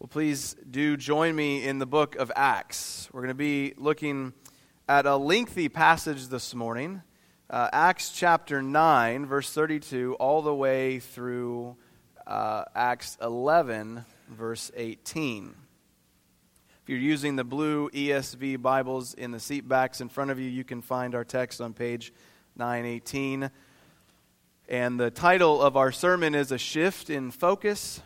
Well, please do join me in the book of Acts. We're going to be looking at a lengthy passage this morning uh, Acts chapter 9, verse 32, all the way through uh, Acts 11, verse 18. If you're using the blue ESV Bibles in the seat backs in front of you, you can find our text on page 918. And the title of our sermon is A Shift in Focus.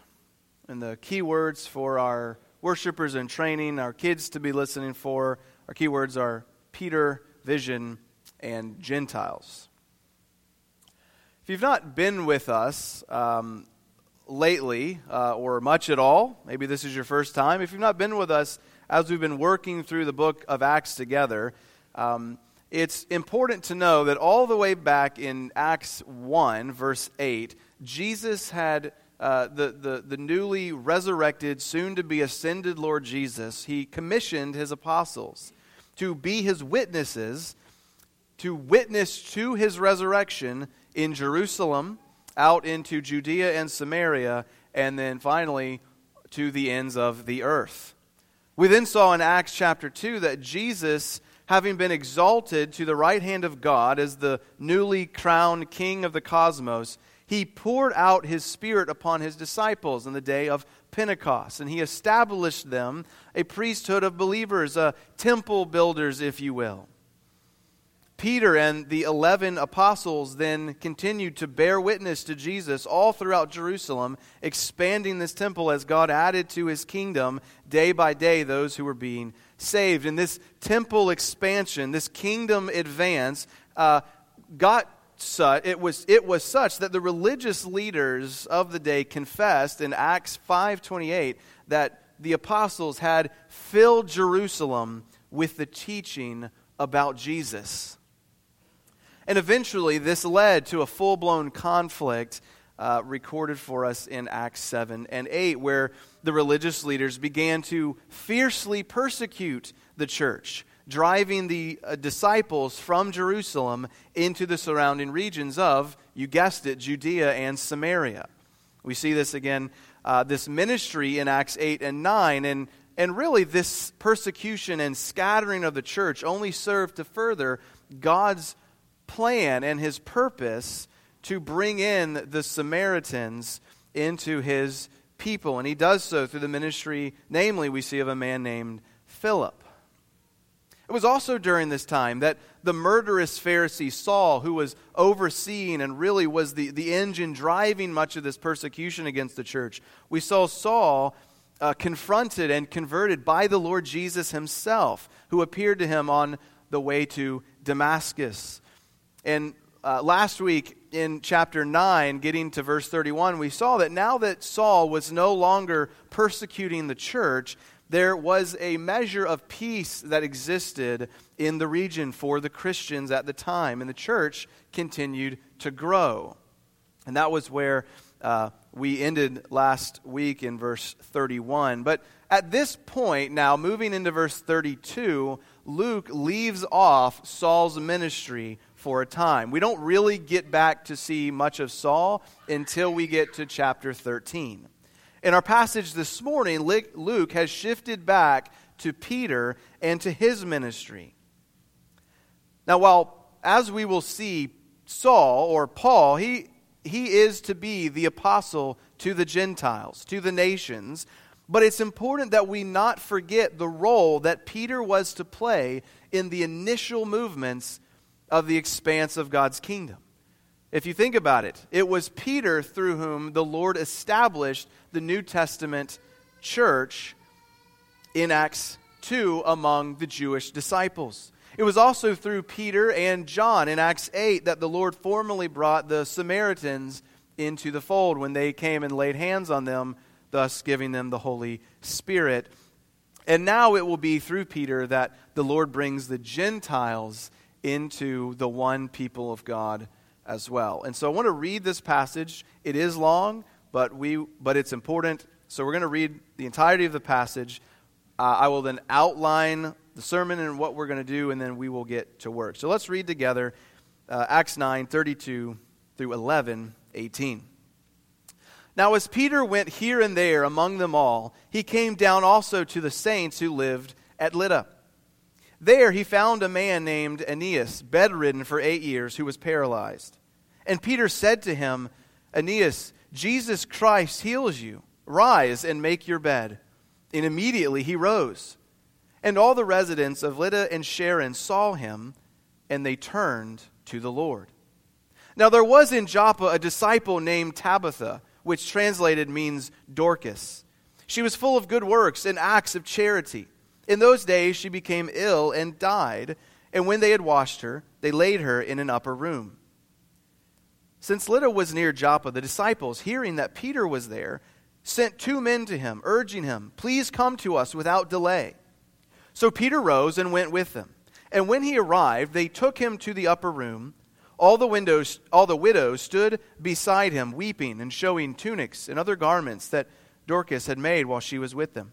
And the key words for our worshipers in training, our kids to be listening for, our key words are Peter, vision, and Gentiles. If you've not been with us um, lately uh, or much at all, maybe this is your first time, if you've not been with us as we've been working through the book of Acts together, um, it's important to know that all the way back in Acts 1, verse 8, Jesus had. Uh, the, the, the newly resurrected, soon to be ascended Lord Jesus, he commissioned his apostles to be his witnesses to witness to his resurrection in Jerusalem, out into Judea and Samaria, and then finally to the ends of the earth. We then saw in Acts chapter 2 that Jesus, having been exalted to the right hand of God as the newly crowned king of the cosmos, he poured out his spirit upon his disciples in the day of Pentecost, and he established them a priesthood of believers, a temple builders, if you will. Peter and the 11 apostles then continued to bear witness to Jesus all throughout Jerusalem, expanding this temple as God added to his kingdom day by day those who were being saved. And this temple expansion, this kingdom advance, uh, got it was, it was such that the religious leaders of the day confessed in Acts 5.28 that the apostles had filled Jerusalem with the teaching about Jesus. And eventually, this led to a full blown conflict uh, recorded for us in Acts 7 and 8, where the religious leaders began to fiercely persecute the church, driving the uh, disciples from Jerusalem into the surrounding regions of, you guessed it, Judea and Samaria. We see this again, uh, this ministry in Acts 8 and 9, and, and really this persecution and scattering of the church only served to further God's plan and his purpose to bring in the Samaritans into his people. And he does so through the ministry, namely, we see of a man named Philip. It was also during this time that the murderous Pharisee Saul, who was overseeing and really was the, the engine driving much of this persecution against the church, we saw Saul uh, confronted and converted by the Lord Jesus himself, who appeared to him on the way to Damascus. And uh, last week in chapter 9, getting to verse 31, we saw that now that Saul was no longer persecuting the church, there was a measure of peace that existed in the region for the Christians at the time, and the church continued to grow. And that was where uh, we ended last week in verse 31. But at this point, now moving into verse 32, Luke leaves off Saul's ministry for a time. We don't really get back to see much of Saul until we get to chapter 13. In our passage this morning, Luke has shifted back to Peter and to his ministry. Now, while, as we will see, Saul or Paul, he, he is to be the apostle to the Gentiles, to the nations, but it's important that we not forget the role that Peter was to play in the initial movements of the expanse of God's kingdom. If you think about it, it was Peter through whom the Lord established the New Testament church in Acts 2 among the Jewish disciples. It was also through Peter and John in Acts 8 that the Lord formally brought the Samaritans into the fold when they came and laid hands on them, thus giving them the Holy Spirit. And now it will be through Peter that the Lord brings the Gentiles into the one people of God as well. And so I want to read this passage. It is long, but we but it's important. So we're going to read the entirety of the passage. Uh, I will then outline the sermon and what we're going to do, and then we will get to work. So let's read together uh, Acts 9 32 through 11 18. Now, as Peter went here and there among them all, he came down also to the saints who lived at Lydda. There he found a man named Aeneas, bedridden for eight years, who was paralyzed. And Peter said to him, Aeneas, Jesus Christ heals you. Rise and make your bed. And immediately he rose. And all the residents of Lydda and Sharon saw him, and they turned to the Lord. Now there was in Joppa a disciple named Tabitha which translated means Dorcas. She was full of good works and acts of charity. In those days she became ill and died, and when they had washed her, they laid her in an upper room. Since Lydda was near Joppa, the disciples, hearing that Peter was there, sent two men to him, urging him, Please come to us without delay. So Peter rose and went with them. And when he arrived, they took him to the upper room all the windows, all the widows stood beside him, weeping and showing tunics and other garments that Dorcas had made while she was with them.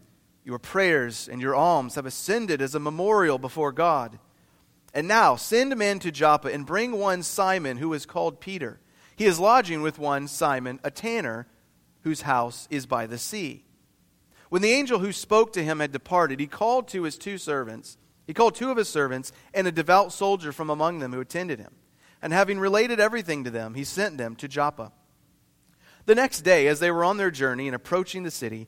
Your prayers and your alms have ascended as a memorial before God. And now send men to Joppa and bring one Simon who is called Peter. He is lodging with one Simon, a tanner, whose house is by the sea. When the angel who spoke to him had departed, he called to his two servants. He called two of his servants and a devout soldier from among them who attended him and having related everything to them, he sent them to Joppa. The next day, as they were on their journey and approaching the city,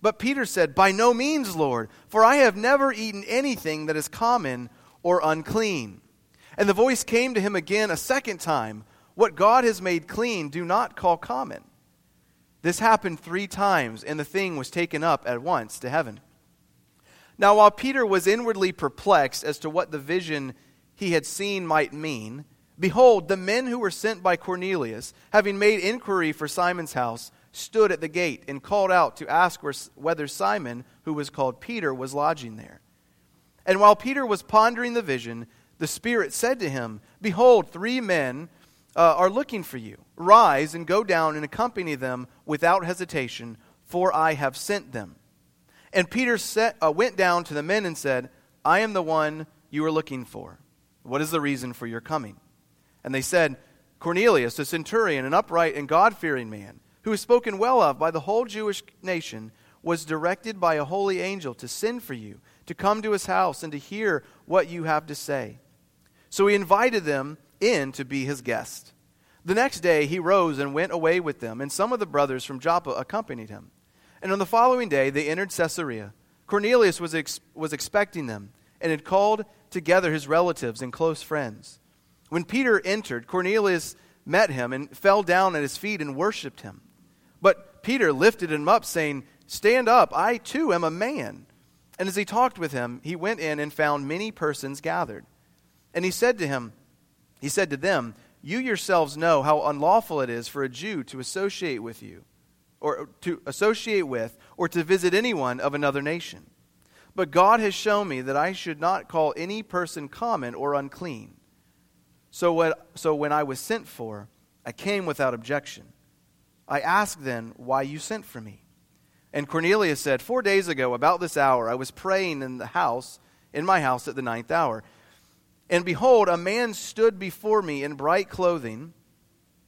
But Peter said, By no means, Lord, for I have never eaten anything that is common or unclean. And the voice came to him again a second time What God has made clean, do not call common. This happened three times, and the thing was taken up at once to heaven. Now, while Peter was inwardly perplexed as to what the vision he had seen might mean, Behold, the men who were sent by Cornelius, having made inquiry for Simon's house, stood at the gate and called out to ask whether Simon, who was called Peter, was lodging there. And while Peter was pondering the vision, the Spirit said to him, Behold, three men uh, are looking for you. Rise and go down and accompany them without hesitation, for I have sent them. And Peter set, uh, went down to the men and said, I am the one you are looking for. What is the reason for your coming? And they said, Cornelius, a centurion, an upright and God fearing man, who is spoken well of by the whole Jewish nation, was directed by a holy angel to send for you, to come to his house, and to hear what you have to say. So he invited them in to be his guest. The next day he rose and went away with them, and some of the brothers from Joppa accompanied him. And on the following day they entered Caesarea. Cornelius was, ex- was expecting them, and had called together his relatives and close friends. When Peter entered, Cornelius met him and fell down at his feet and worshipped him. But Peter lifted him up, saying, Stand up, I too am a man. And as he talked with him, he went in and found many persons gathered. And he said to him, He said to them, You yourselves know how unlawful it is for a Jew to associate with you, or to associate with, or to visit anyone of another nation. But God has shown me that I should not call any person common or unclean. So, what, so when I was sent for, I came without objection. I asked then why you sent for me. And Cornelius said, Four days ago, about this hour, I was praying in the house, in my house at the ninth hour. And behold, a man stood before me in bright clothing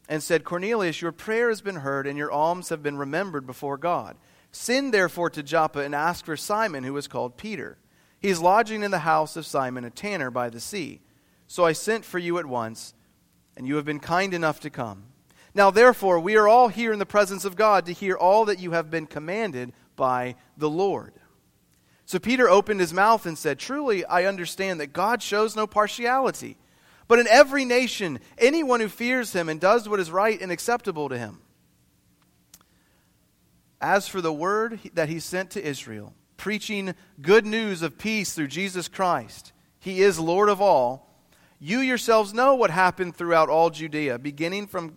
and said, Cornelius, your prayer has been heard, and your alms have been remembered before God. Send therefore to Joppa and ask for Simon, who is called Peter. He is lodging in the house of Simon, a tanner by the sea. So I sent for you at once, and you have been kind enough to come. Now, therefore, we are all here in the presence of God to hear all that you have been commanded by the Lord. So Peter opened his mouth and said, Truly, I understand that God shows no partiality, but in every nation, anyone who fears him and does what is right and acceptable to him. As for the word that he sent to Israel, preaching good news of peace through Jesus Christ, he is Lord of all. You yourselves know what happened throughout all Judea, beginning from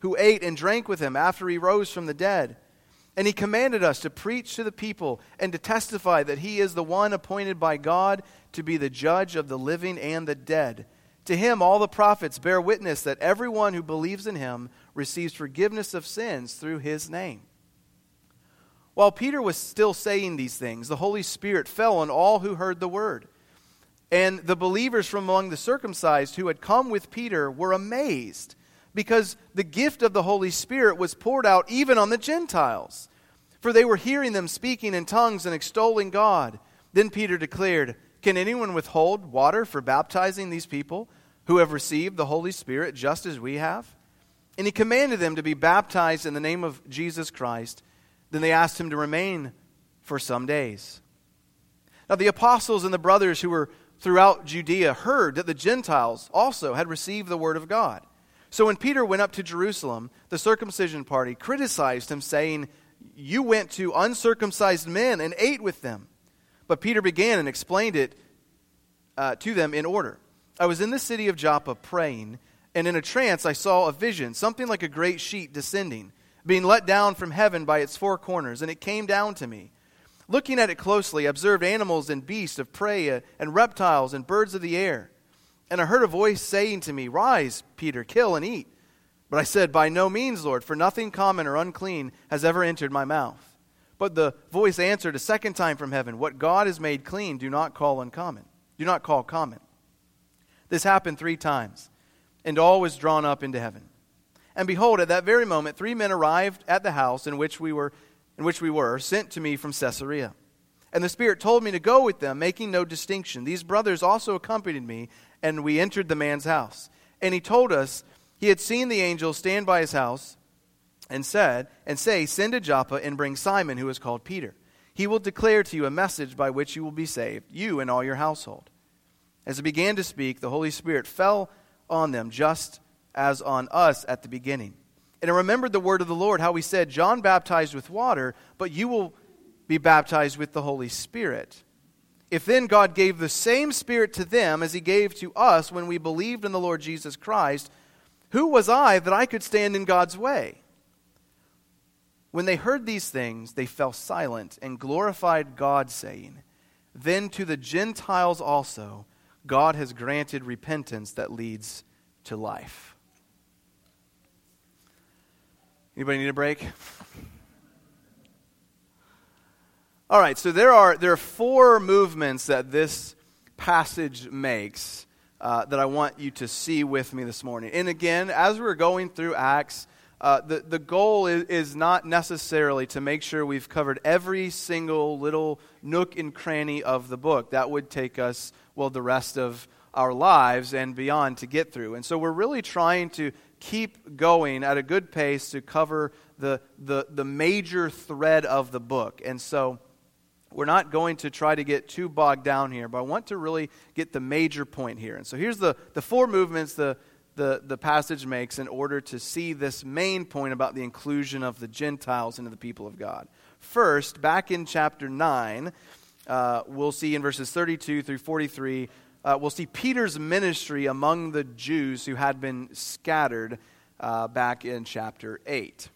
who ate and drank with him after he rose from the dead. And he commanded us to preach to the people and to testify that he is the one appointed by God to be the judge of the living and the dead. To him, all the prophets bear witness that everyone who believes in him receives forgiveness of sins through his name. While Peter was still saying these things, the Holy Spirit fell on all who heard the word. And the believers from among the circumcised who had come with Peter were amazed because the gift of the Holy Spirit was poured out even on the Gentiles. For they were hearing them speaking in tongues and extolling God. Then Peter declared, Can anyone withhold water for baptizing these people who have received the Holy Spirit just as we have? And he commanded them to be baptized in the name of Jesus Christ. Then they asked him to remain for some days. Now, the apostles and the brothers who were throughout Judea heard that the Gentiles also had received the word of God. So when Peter went up to Jerusalem, the circumcision party criticized him, saying, You went to uncircumcised men and ate with them. But Peter began and explained it uh, to them in order. I was in the city of Joppa praying, and in a trance I saw a vision, something like a great sheet descending, being let down from heaven by its four corners, and it came down to me. Looking at it closely, I observed animals and beasts of prey, uh, and reptiles and birds of the air. And I heard a voice saying to me, Rise, Peter, kill and eat. But I said, By no means, Lord, for nothing common or unclean has ever entered my mouth. But the voice answered a second time from heaven, What God has made clean, do not call uncommon. Do not call common. This happened three times, and all was drawn up into heaven. And behold, at that very moment, three men arrived at the house in which we were, in which we were sent to me from Caesarea. And the Spirit told me to go with them, making no distinction. These brothers also accompanied me, and we entered the man's house. And he told us he had seen the angel stand by his house and said, and say, Send to Joppa and bring Simon, who is called Peter. He will declare to you a message by which you will be saved, you and all your household. As he began to speak, the Holy Spirit fell on them just as on us at the beginning. And I remembered the word of the Lord, how he said, John baptized with water, but you will be baptized with the Holy Spirit. If then God gave the same Spirit to them as He gave to us when we believed in the Lord Jesus Christ, who was I that I could stand in God's way? When they heard these things, they fell silent and glorified God, saying, Then to the Gentiles also God has granted repentance that leads to life. Anybody need a break? All right, so there are, there are four movements that this passage makes uh, that I want you to see with me this morning. And again, as we're going through Acts, uh, the, the goal is, is not necessarily to make sure we've covered every single little nook and cranny of the book. That would take us, well, the rest of our lives and beyond to get through. And so we're really trying to keep going at a good pace to cover the, the, the major thread of the book. And so we're not going to try to get too bogged down here, but I want to really get the major point here. And so here's the, the four movements the, the, the passage makes in order to see this main point about the inclusion of the Gentiles into the people of God. First, back in chapter 9, uh, we'll see in verses 32 through 43 uh, we'll see Peter's ministry among the Jews who had been scattered uh, back in chapter 8.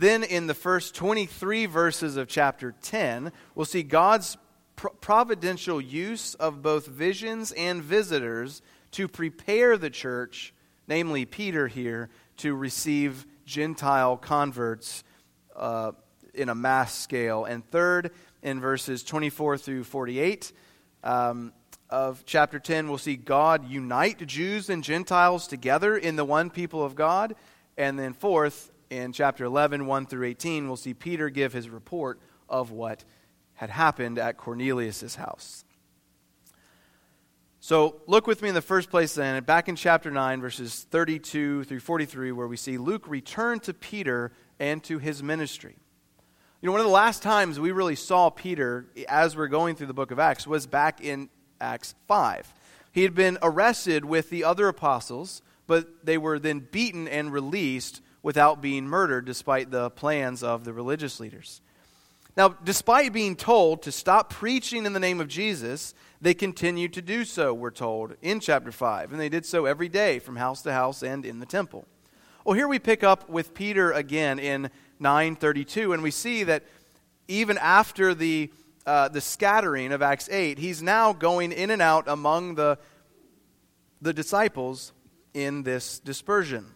Then, in the first 23 verses of chapter 10, we'll see God's providential use of both visions and visitors to prepare the church, namely Peter here, to receive Gentile converts uh, in a mass scale. And third, in verses 24 through 48 um, of chapter 10, we'll see God unite Jews and Gentiles together in the one people of God. And then fourth, in chapter 11, 1 through 18, we'll see Peter give his report of what had happened at Cornelius' house. So look with me in the first place then, back in chapter 9, verses 32 through 43, where we see Luke return to Peter and to his ministry. You know, one of the last times we really saw Peter as we're going through the book of Acts was back in Acts 5. He had been arrested with the other apostles, but they were then beaten and released without being murdered, despite the plans of the religious leaders. Now, despite being told to stop preaching in the name of Jesus, they continued to do so, we're told, in chapter 5. And they did so every day from house to house and in the temple. Well, here we pick up with Peter again in 932, and we see that even after the, uh, the scattering of Acts 8, he's now going in and out among the, the disciples in this dispersion.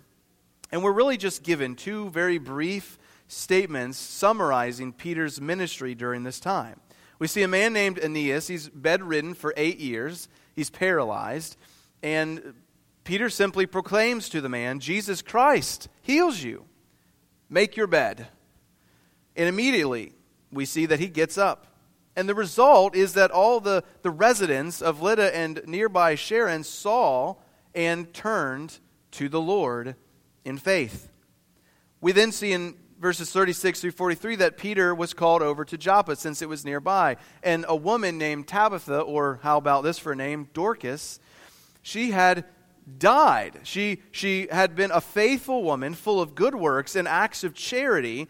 And we're really just given two very brief statements summarizing Peter's ministry during this time. We see a man named Aeneas. He's bedridden for eight years, he's paralyzed. And Peter simply proclaims to the man, Jesus Christ heals you. Make your bed. And immediately we see that he gets up. And the result is that all the, the residents of Lydda and nearby Sharon saw and turned to the Lord in faith. We then see in verses 36 through 43 that Peter was called over to Joppa since it was nearby. And a woman named Tabitha, or how about this for a name, Dorcas, she had died. She, she had been a faithful woman, full of good works and acts of charity.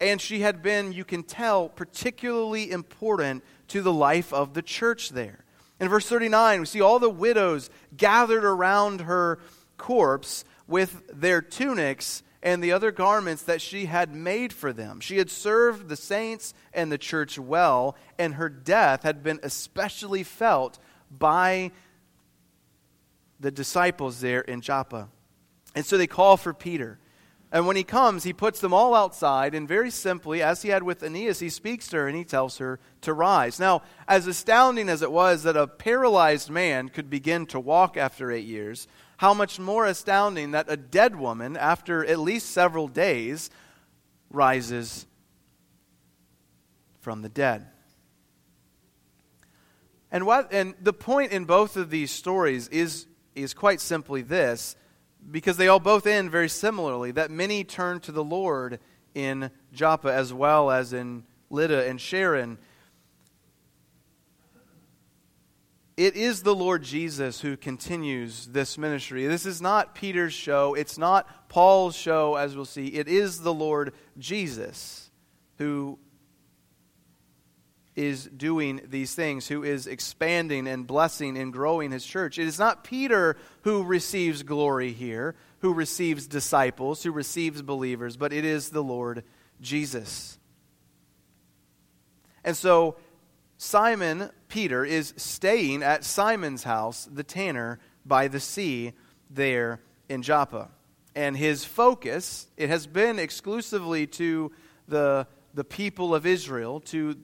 And she had been, you can tell, particularly important to the life of the church there. In verse 39, we see all the widows gathered around her corpse with their tunics and the other garments that she had made for them. She had served the saints and the church well, and her death had been especially felt by the disciples there in Joppa. And so they call for Peter. And when he comes, he puts them all outside, and very simply, as he had with Aeneas, he speaks to her and he tells her to rise. Now, as astounding as it was that a paralyzed man could begin to walk after eight years, how much more astounding that a dead woman, after at least several days, rises from the dead. And, what, and the point in both of these stories is, is quite simply this, because they all both end very similarly that many turn to the Lord in Joppa as well as in Lydda and Sharon. It is the Lord Jesus who continues this ministry. This is not Peter's show. It's not Paul's show, as we'll see. It is the Lord Jesus who is doing these things, who is expanding and blessing and growing his church. It is not Peter who receives glory here, who receives disciples, who receives believers, but it is the Lord Jesus. And so, Simon Peter is staying at Simon's house, the tanner, by the sea there in Joppa. And his focus, it has been exclusively to the, the people of Israel, to,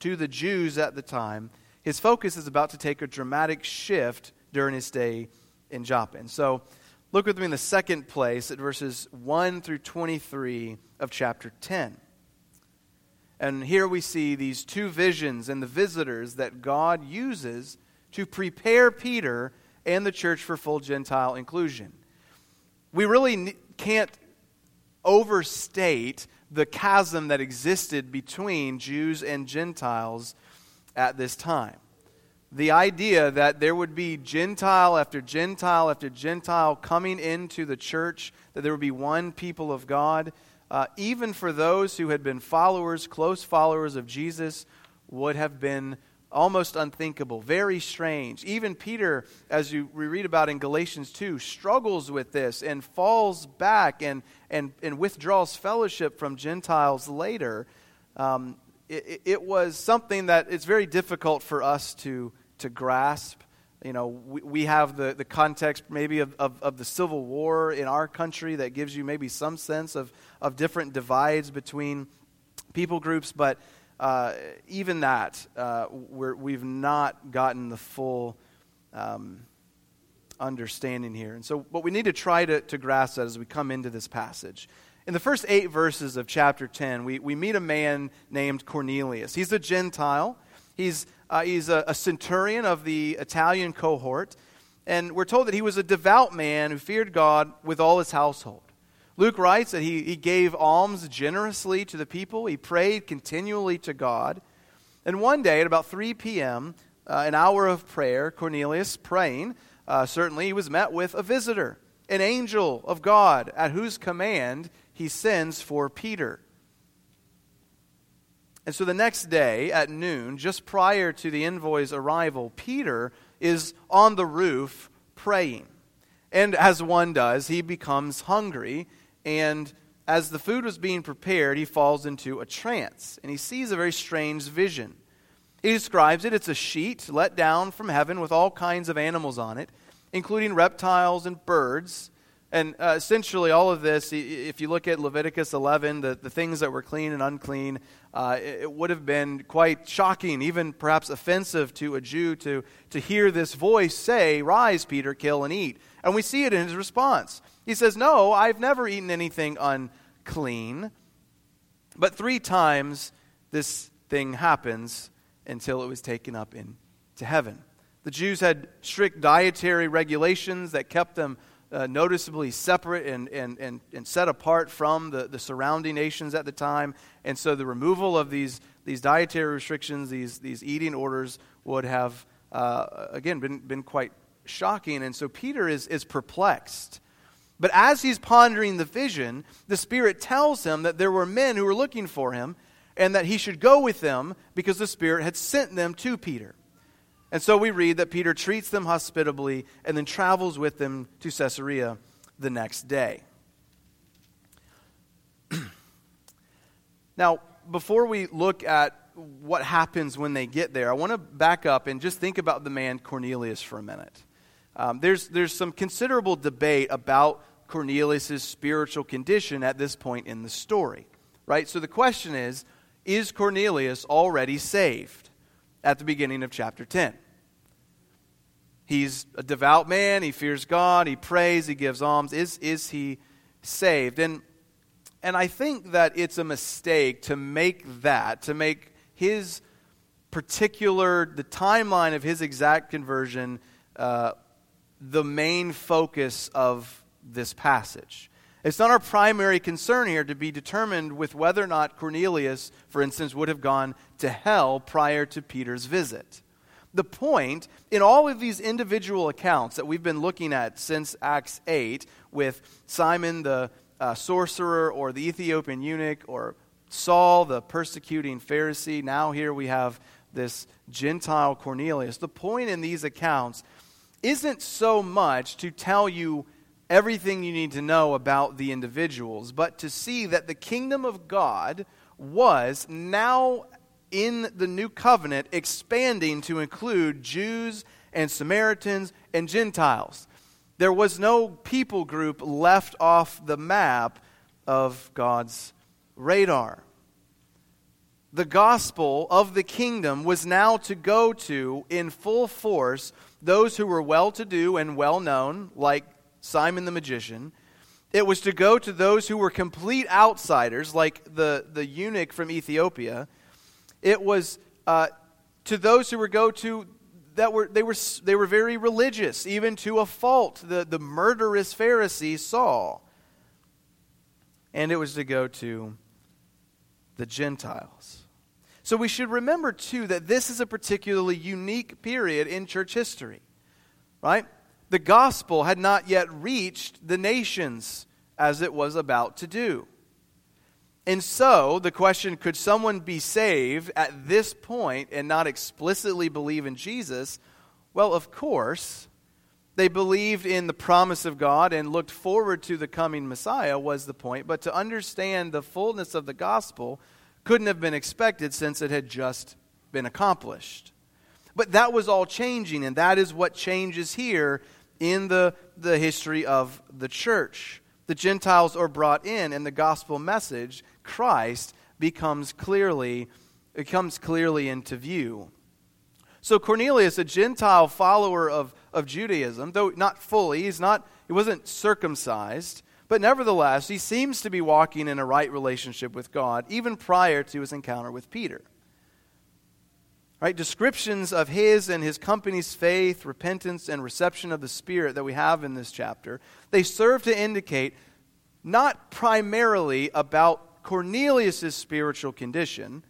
to the Jews at the time. His focus is about to take a dramatic shift during his stay in Joppa. And so, look with me in the second place at verses 1 through 23 of chapter 10. And here we see these two visions and the visitors that God uses to prepare Peter and the church for full Gentile inclusion. We really can't overstate the chasm that existed between Jews and Gentiles at this time. The idea that there would be Gentile after Gentile after Gentile coming into the church, that there would be one people of God uh, even for those who had been followers, close followers of Jesus, would have been almost unthinkable, very strange. Even Peter, as you we read about in Galatians 2, struggles with this and falls back and, and, and withdraws fellowship from Gentiles later. Um, it, it, was something that it's very difficult for us to, to grasp. You know, we, we have the, the context maybe of, of, of the Civil War in our country that gives you maybe some sense of, of different divides between people groups, but uh, even that, uh, we have not gotten the full um, understanding here. And so, what we need to try to, to grasp that as we come into this passage. In the first eight verses of chapter 10, we, we meet a man named Cornelius. He's a Gentile, he's, uh, he's a, a centurion of the Italian cohort. And we're told that he was a devout man who feared God with all his household. Luke writes that he, he gave alms generously to the people, he prayed continually to God. And one day at about 3 p.m., uh, an hour of prayer, Cornelius praying, uh, certainly he was met with a visitor, an angel of God, at whose command he sends for Peter. And so the next day at noon, just prior to the envoy's arrival, Peter is on the roof praying. And as one does, he becomes hungry and as the food was being prepared, he falls into a trance, and he sees a very strange vision. He describes it it's a sheet let down from heaven with all kinds of animals on it, including reptiles and birds. And uh, essentially, all of this, if you look at Leviticus 11, the, the things that were clean and unclean, uh, it, it, would have been quite shocking, even perhaps offensive to a Jew to, to hear this voice say, Rise, Peter, kill and eat. And we see it in his response. He says, No, I've never eaten anything unclean. But three times this thing happens until it was taken up into heaven. The Jews had strict dietary regulations that kept them uh, noticeably separate and, and, and, and set apart from the, the surrounding nations at the time. And so the removal of these, these dietary restrictions, these, these eating orders, would have, uh, again, been, been quite shocking. And so Peter is, is perplexed. But as he's pondering the vision, the Spirit tells him that there were men who were looking for him and that he should go with them because the Spirit had sent them to Peter. And so we read that Peter treats them hospitably and then travels with them to Caesarea the next day. now, before we look at what happens when they get there, I want to back up and just think about the man Cornelius for a minute. Um, there's, there's some considerable debate about Cornelius' spiritual condition at this point in the story, right? So the question is Is Cornelius already saved at the beginning of chapter 10? He's a devout man, he fears God, he prays, he gives alms. Is, is he saved? And, and I think that it's a mistake to make that, to make his particular, the timeline of his exact conversion. Uh, the main focus of this passage. It's not our primary concern here to be determined with whether or not Cornelius, for instance, would have gone to hell prior to Peter's visit. The point in all of these individual accounts that we've been looking at since Acts 8, with Simon the uh, sorcerer or the Ethiopian eunuch or Saul the persecuting Pharisee, now here we have this Gentile Cornelius. The point in these accounts isn't so much to tell you everything you need to know about the individuals, but to see that the kingdom of God was now in the new covenant expanding to include Jews and Samaritans and Gentiles. There was no people group left off the map of God's radar. The gospel of the kingdom was now to go to in full force those who were well to do and well known, like Simon the magician. It was to go to those who were complete outsiders, like the, the eunuch from Ethiopia. It was uh, to those who were go to that were they were they were very religious, even to a fault. The the murderous Pharisee Saul. And it was to go to the Gentiles. So we should remember, too, that this is a particularly unique period in church history, right? The gospel had not yet reached the nations as it was about to do. And so, the question could someone be saved at this point and not explicitly believe in Jesus? Well, of course. They believed in the promise of God and looked forward to the coming Messiah, was the point. But to understand the fullness of the gospel couldn't have been expected since it had just been accomplished. But that was all changing, and that is what changes here in the, the history of the church. The Gentiles are brought in, and the gospel message, Christ, becomes clearly, it comes clearly into view. So Cornelius, a Gentile follower of, of Judaism, though not fully, he's not, he wasn't circumcised, but nevertheless, he seems to be walking in a right relationship with God, even prior to his encounter with Peter. Right? Descriptions of his and his company's faith, repentance, and reception of the Spirit that we have in this chapter, they serve to indicate not primarily about Cornelius' spiritual condition,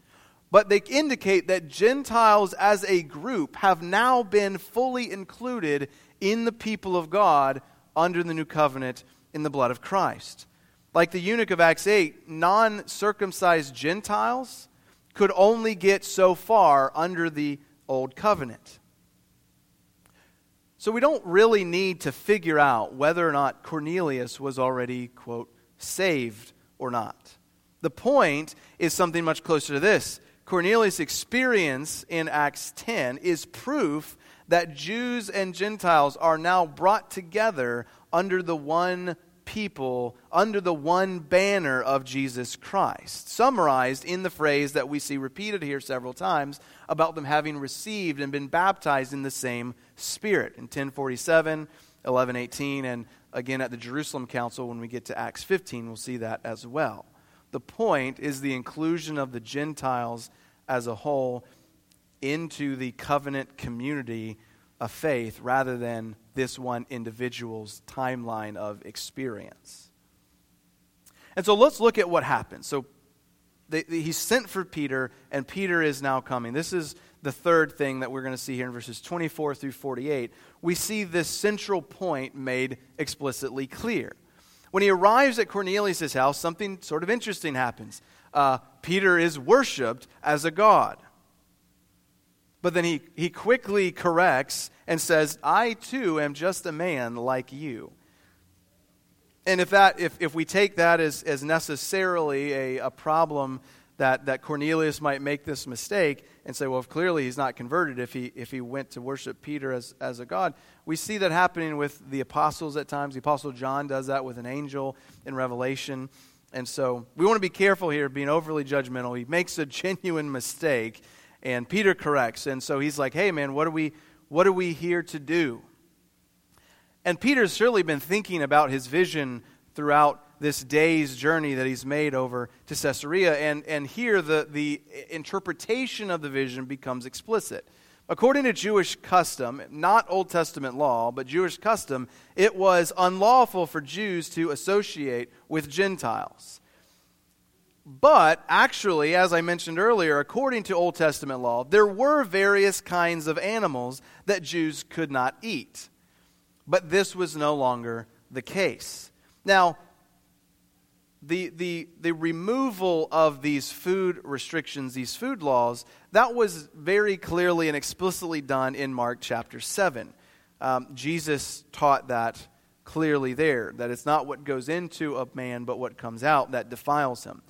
but they indicate that Gentiles as a group have now been fully included in the people of God under the new covenant in the blood of Christ. Like the eunuch of Acts 8, non circumcised Gentiles could only get so far under the old covenant. So we don't really need to figure out whether or not Cornelius was already, quote, saved or not. The point is something much closer to this. Cornelius' experience in Acts 10 is proof that Jews and Gentiles are now brought together under the one people under the one banner of Jesus Christ, summarized in the phrase that we see repeated here several times about them having received and been baptized in the same Spirit in 1047, 1118, and again at the Jerusalem Council when we get to Acts 15, we'll see that as well. The point is the inclusion of the Gentiles as a whole into the covenant community of faith rather than this one individual's timeline of experience. And so let's look at what happens. So they, they, he's sent for Peter, and Peter is now coming. This is the third thing that we're going to see here in verses 24 through 48. We see this central point made explicitly clear. When he arrives at Cornelius' house, something sort of interesting happens. Uh, Peter is worshiped as a god. But then he, he quickly corrects and says, I too am just a man like you. And if, that, if, if we take that as, as necessarily a, a problem that, that Cornelius might make this mistake and say, well, clearly he's not converted if he, if he went to worship Peter as, as a God. We see that happening with the apostles at times. The apostle John does that with an angel in Revelation. And so we want to be careful here, being overly judgmental. He makes a genuine mistake and Peter corrects. And so he's like, hey, man, what are we, what are we here to do? And Peter's surely been thinking about his vision throughout this day's journey that he's made over to Caesarea. And, and here, the, the interpretation of the vision becomes explicit. According to Jewish custom, not Old Testament law, but Jewish custom, it was unlawful for Jews to associate with Gentiles. But actually, as I mentioned earlier, according to Old Testament law, there were various kinds of animals that Jews could not eat. But this was no longer the case. Now, the, the, the removal of these food restrictions, these food laws, that was very clearly and explicitly done in Mark chapter 7. Um, Jesus taught that clearly there, that it's not what goes into a man, but what comes out that defiles him.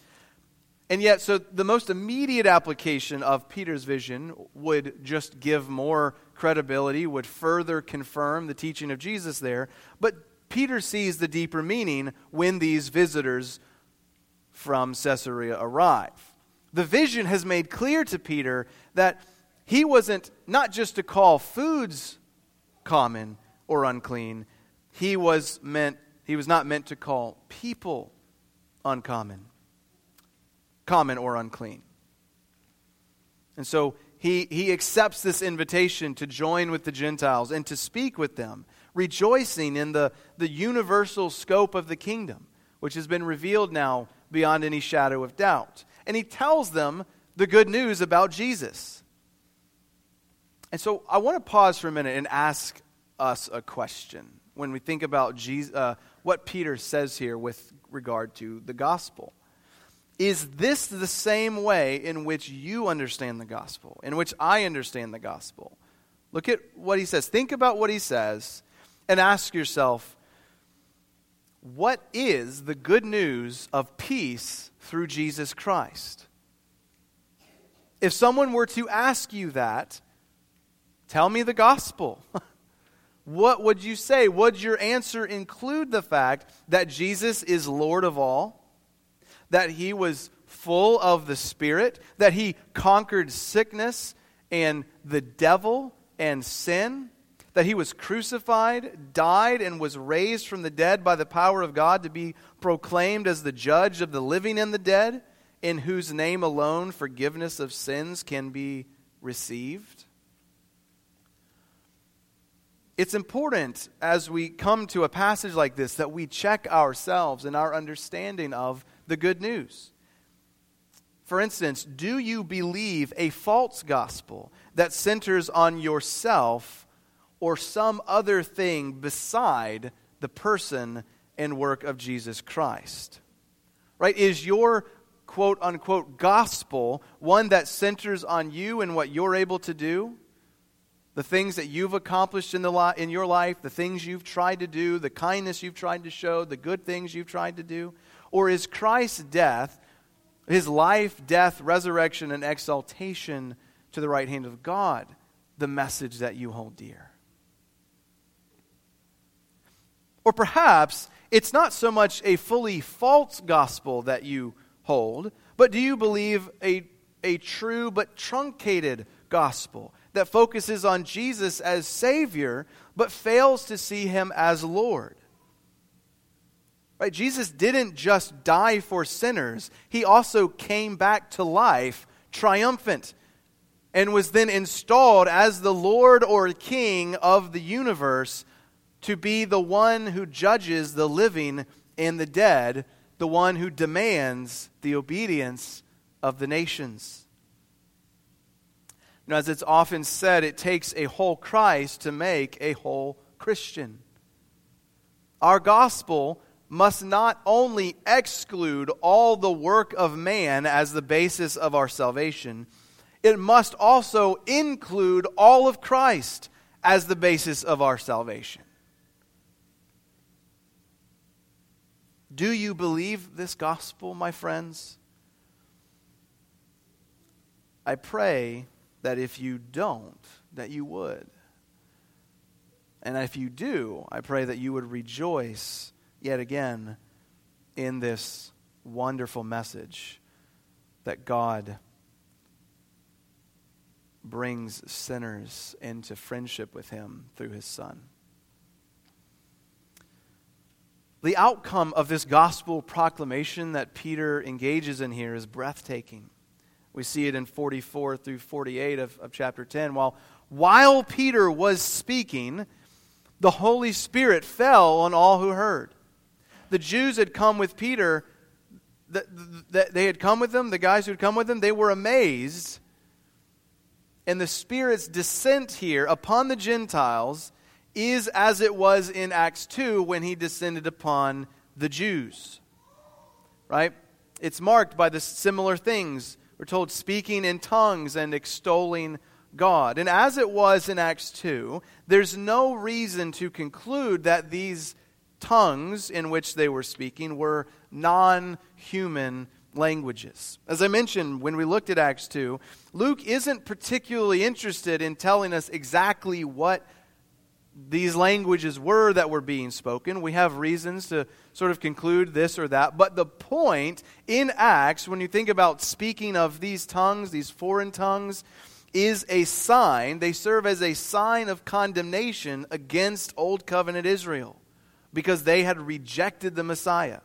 And yet, so the most immediate application of Peter's vision would just give more credibility, would further confirm the teaching of Jesus there. But Peter sees the deeper meaning when these visitors from Caesarea arrive. The vision has made clear to Peter that he wasn't not just to call foods common or unclean, he was meant he was not meant to call people uncommon common or unclean. And so he, he accepts this invitation to join with the Gentiles and to speak with them, rejoicing in the, the universal scope of the kingdom, which has been revealed now beyond any shadow of doubt. And he tells them the good news about Jesus. And so I want to pause for a minute and ask us a question when we think about Jesus, uh, what Peter says here with regard to the gospel. Is this the same way in which you understand the gospel, in which I understand the gospel? Look at what he says. Think about what he says and ask yourself what is the good news of peace through Jesus Christ? If someone were to ask you that, tell me the gospel. what would you say? Would your answer include the fact that Jesus is Lord of all? That he was full of the Spirit? That he conquered sickness and the devil and sin? That he was crucified, died, and was raised from the dead by the power of God to be proclaimed as the judge of the living and the dead? in whose name alone forgiveness of sins can be received? It's important as we come to a passage like this that we check ourselves and our understanding of the good news. For instance, do you believe a false gospel that centers on yourself or some other thing beside the person and work of Jesus Christ? Right? Is your quote unquote gospel one that centers on you and what you're able to do? The things that you've accomplished in, the li- in your life, the things you've tried to do, the kindness you've tried to show, the good things you've tried to do? Or is Christ's death, his life, death, resurrection, and exaltation to the right hand of God, the message that you hold dear? Or perhaps it's not so much a fully false gospel that you hold, but do you believe a, a true but truncated gospel that focuses on Jesus as Savior but fails to see him as Lord? Right? Jesus didn't just die for sinners, he also came back to life triumphant and was then installed as the Lord or King of the universe to be the one who judges the living and the dead the one who demands the obedience of the nations. Know, as it's often said, it takes a whole Christ to make a whole Christian. Our gospel must not only exclude all the work of man as the basis of our salvation, it must also include all of Christ as the basis of our salvation. Do you believe this gospel, my friends? I pray that if you don't, that you would. And if you do, I pray that you would rejoice yet again in this wonderful message that God brings sinners into friendship with Him through His Son. The outcome of this gospel proclamation that Peter engages in here is breathtaking. We see it in 44 through 48 of, of chapter 10. While, while Peter was speaking, the Holy Spirit fell on all who heard. The Jews had come with Peter, the, the, they had come with them, the guys who had come with them, they were amazed. And the Spirit's descent here upon the Gentiles is as it was in Acts 2 when he descended upon the Jews. Right? It's marked by the similar things. We're told speaking in tongues and extolling God. And as it was in Acts 2, there's no reason to conclude that these tongues in which they were speaking were non human languages. As I mentioned when we looked at Acts 2, Luke isn't particularly interested in telling us exactly what these languages were that were being spoken. We have reasons to sort of conclude this or that. But the point in Acts, when you think about speaking of these tongues, these foreign tongues, is a sign. They serve as a sign of condemnation against Old Covenant Israel because they had rejected the Messiah.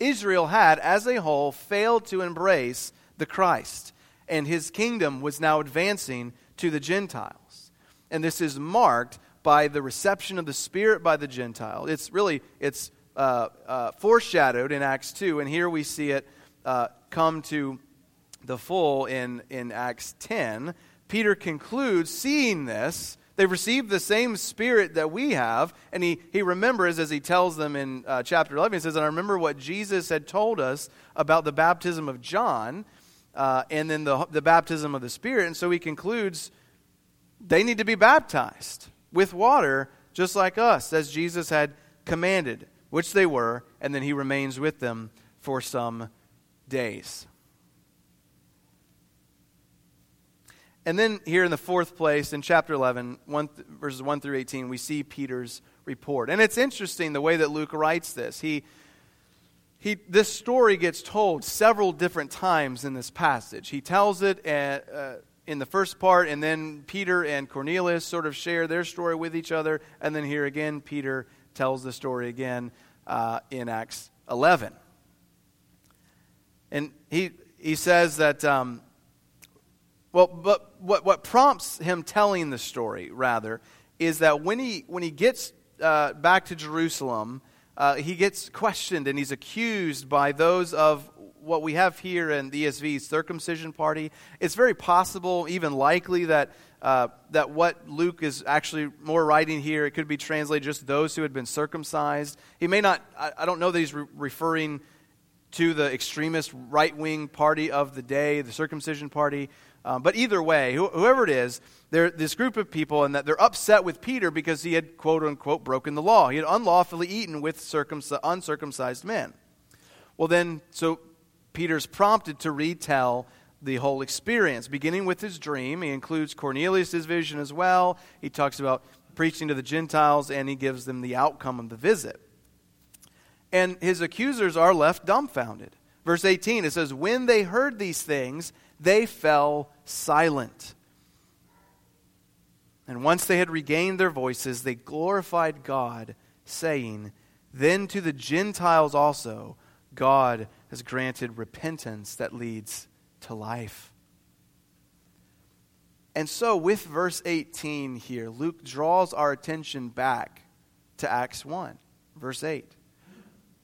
Israel had, as a whole, failed to embrace the Christ, and his kingdom was now advancing to the Gentiles. And this is marked by the reception of the Spirit by the Gentile. It's really it's uh, uh, foreshadowed in Acts two, and here we see it uh, come to the full in in Acts ten. Peter concludes, seeing this, They've received the same spirit that we have. And he, he remembers, as he tells them in uh, chapter 11, he says, And I remember what Jesus had told us about the baptism of John uh, and then the, the baptism of the Spirit. And so he concludes they need to be baptized with water just like us, as Jesus had commanded, which they were. And then he remains with them for some days. And then here in the fourth place, in chapter 11, one verses 1 through 18, we see Peter's report. And it's interesting the way that Luke writes this. He, he, this story gets told several different times in this passage. He tells it at, uh, in the first part, and then Peter and Cornelius sort of share their story with each other. And then here again, Peter tells the story again uh, in Acts 11. And he, he says that um, well, but what, what prompts him telling the story, rather, is that when he, when he gets uh, back to Jerusalem, uh, he gets questioned and he's accused by those of what we have here in the ESV circumcision party. It's very possible, even likely, that, uh, that what Luke is actually more writing here, it could be translated just those who had been circumcised. He may not, I, I don't know that he's re- referring to the extremist right wing party of the day, the circumcision party. Um, but either way, wh- whoever it is, they're this group of people, and that they're upset with Peter because he had quote unquote broken the law. He had unlawfully eaten with circumc- uncircumcised men. Well, then, so Peter's prompted to retell the whole experience, beginning with his dream. He includes Cornelius' vision as well. He talks about preaching to the Gentiles, and he gives them the outcome of the visit. And his accusers are left dumbfounded. Verse 18, it says, When they heard these things, they fell silent. And once they had regained their voices, they glorified God, saying, Then to the Gentiles also God has granted repentance that leads to life. And so, with verse 18 here, Luke draws our attention back to Acts 1, verse 8.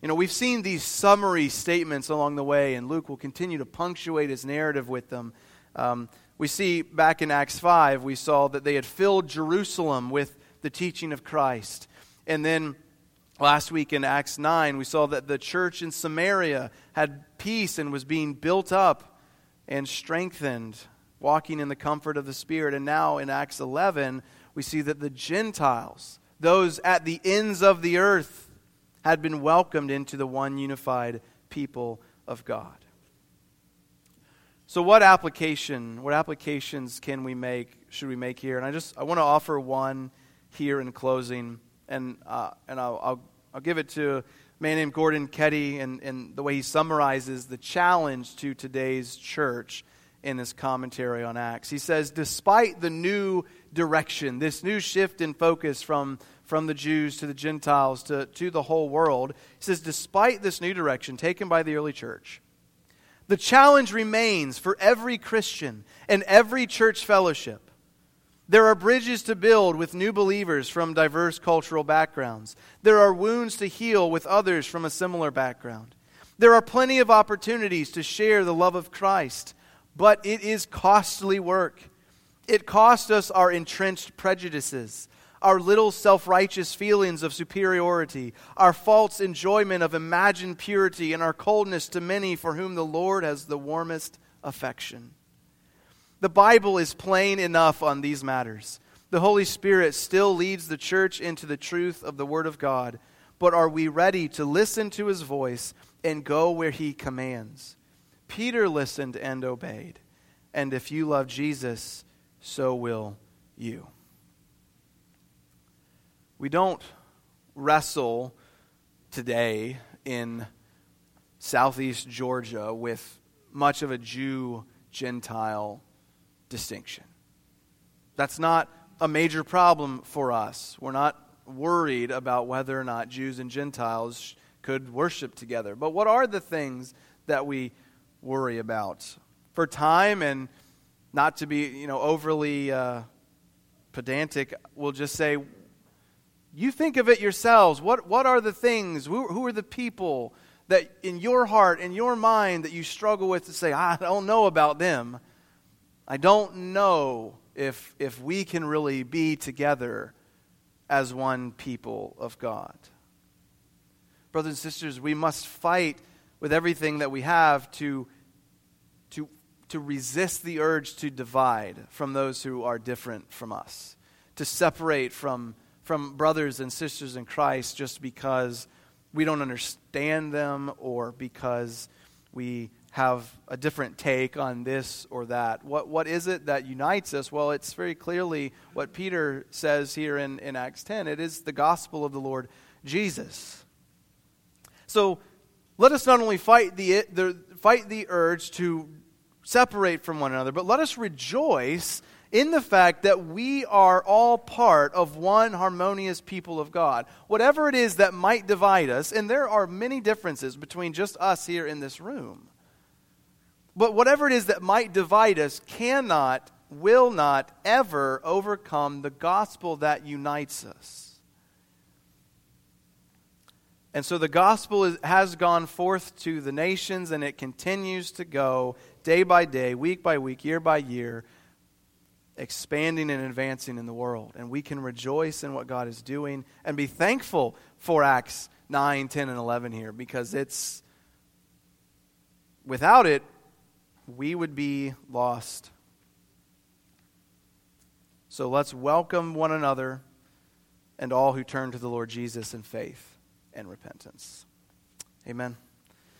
You know, we've seen these summary statements along the way, and Luke will continue to punctuate his narrative with them. Um, we see back in Acts 5, we saw that they had filled Jerusalem with the teaching of Christ. And then last week in Acts 9, we saw that the church in Samaria had peace and was being built up and strengthened, walking in the comfort of the Spirit. And now in Acts 11, we see that the Gentiles, those at the ends of the earth, had been welcomed into the one unified people of God. So what application, what applications can we make, should we make here? And I just I want to offer one here in closing, and uh, and I'll, I'll, I'll give it to a man named Gordon Keddie and, and the way he summarizes the challenge to today's church in his commentary on Acts. He says, despite the new direction, this new shift in focus from from the Jews to the Gentiles to, to the whole world. He says, despite this new direction taken by the early church, the challenge remains for every Christian and every church fellowship. There are bridges to build with new believers from diverse cultural backgrounds. There are wounds to heal with others from a similar background. There are plenty of opportunities to share the love of Christ, but it is costly work. It costs us our entrenched prejudices, our little self righteous feelings of superiority, our false enjoyment of imagined purity, and our coldness to many for whom the Lord has the warmest affection. The Bible is plain enough on these matters. The Holy Spirit still leads the church into the truth of the Word of God, but are we ready to listen to His voice and go where He commands? Peter listened and obeyed, and if you love Jesus, so will you. We don't wrestle today in southeast Georgia with much of a Jew Gentile distinction. That's not a major problem for us. We're not worried about whether or not Jews and Gentiles could worship together. But what are the things that we worry about? For time and not to be, you know, overly uh, pedantic, we'll just say you think of it yourselves. What, what are the things? Who, who are the people that in your heart, in your mind, that you struggle with to say, I don't know about them? I don't know if, if we can really be together as one people of God. Brothers and sisters, we must fight with everything that we have to, to, to resist the urge to divide from those who are different from us, to separate from, from brothers and sisters in Christ just because we don't understand them or because we have a different take on this or that. What, what is it that unites us? Well, it's very clearly what Peter says here in, in Acts 10 it is the gospel of the Lord Jesus. So let us not only fight the, the, fight the urge to separate from one another, but let us rejoice in the fact that we are all part of one harmonious people of God. Whatever it is that might divide us, and there are many differences between just us here in this room. But whatever it is that might divide us cannot, will not ever overcome the gospel that unites us. And so the gospel is, has gone forth to the nations, and it continues to go day by day, week by week, year by year, expanding and advancing in the world. And we can rejoice in what God is doing and be thankful for Acts 9, 10, and 11 here because it's, without it, we would be lost. So let's welcome one another and all who turn to the Lord Jesus in faith and repentance. Amen.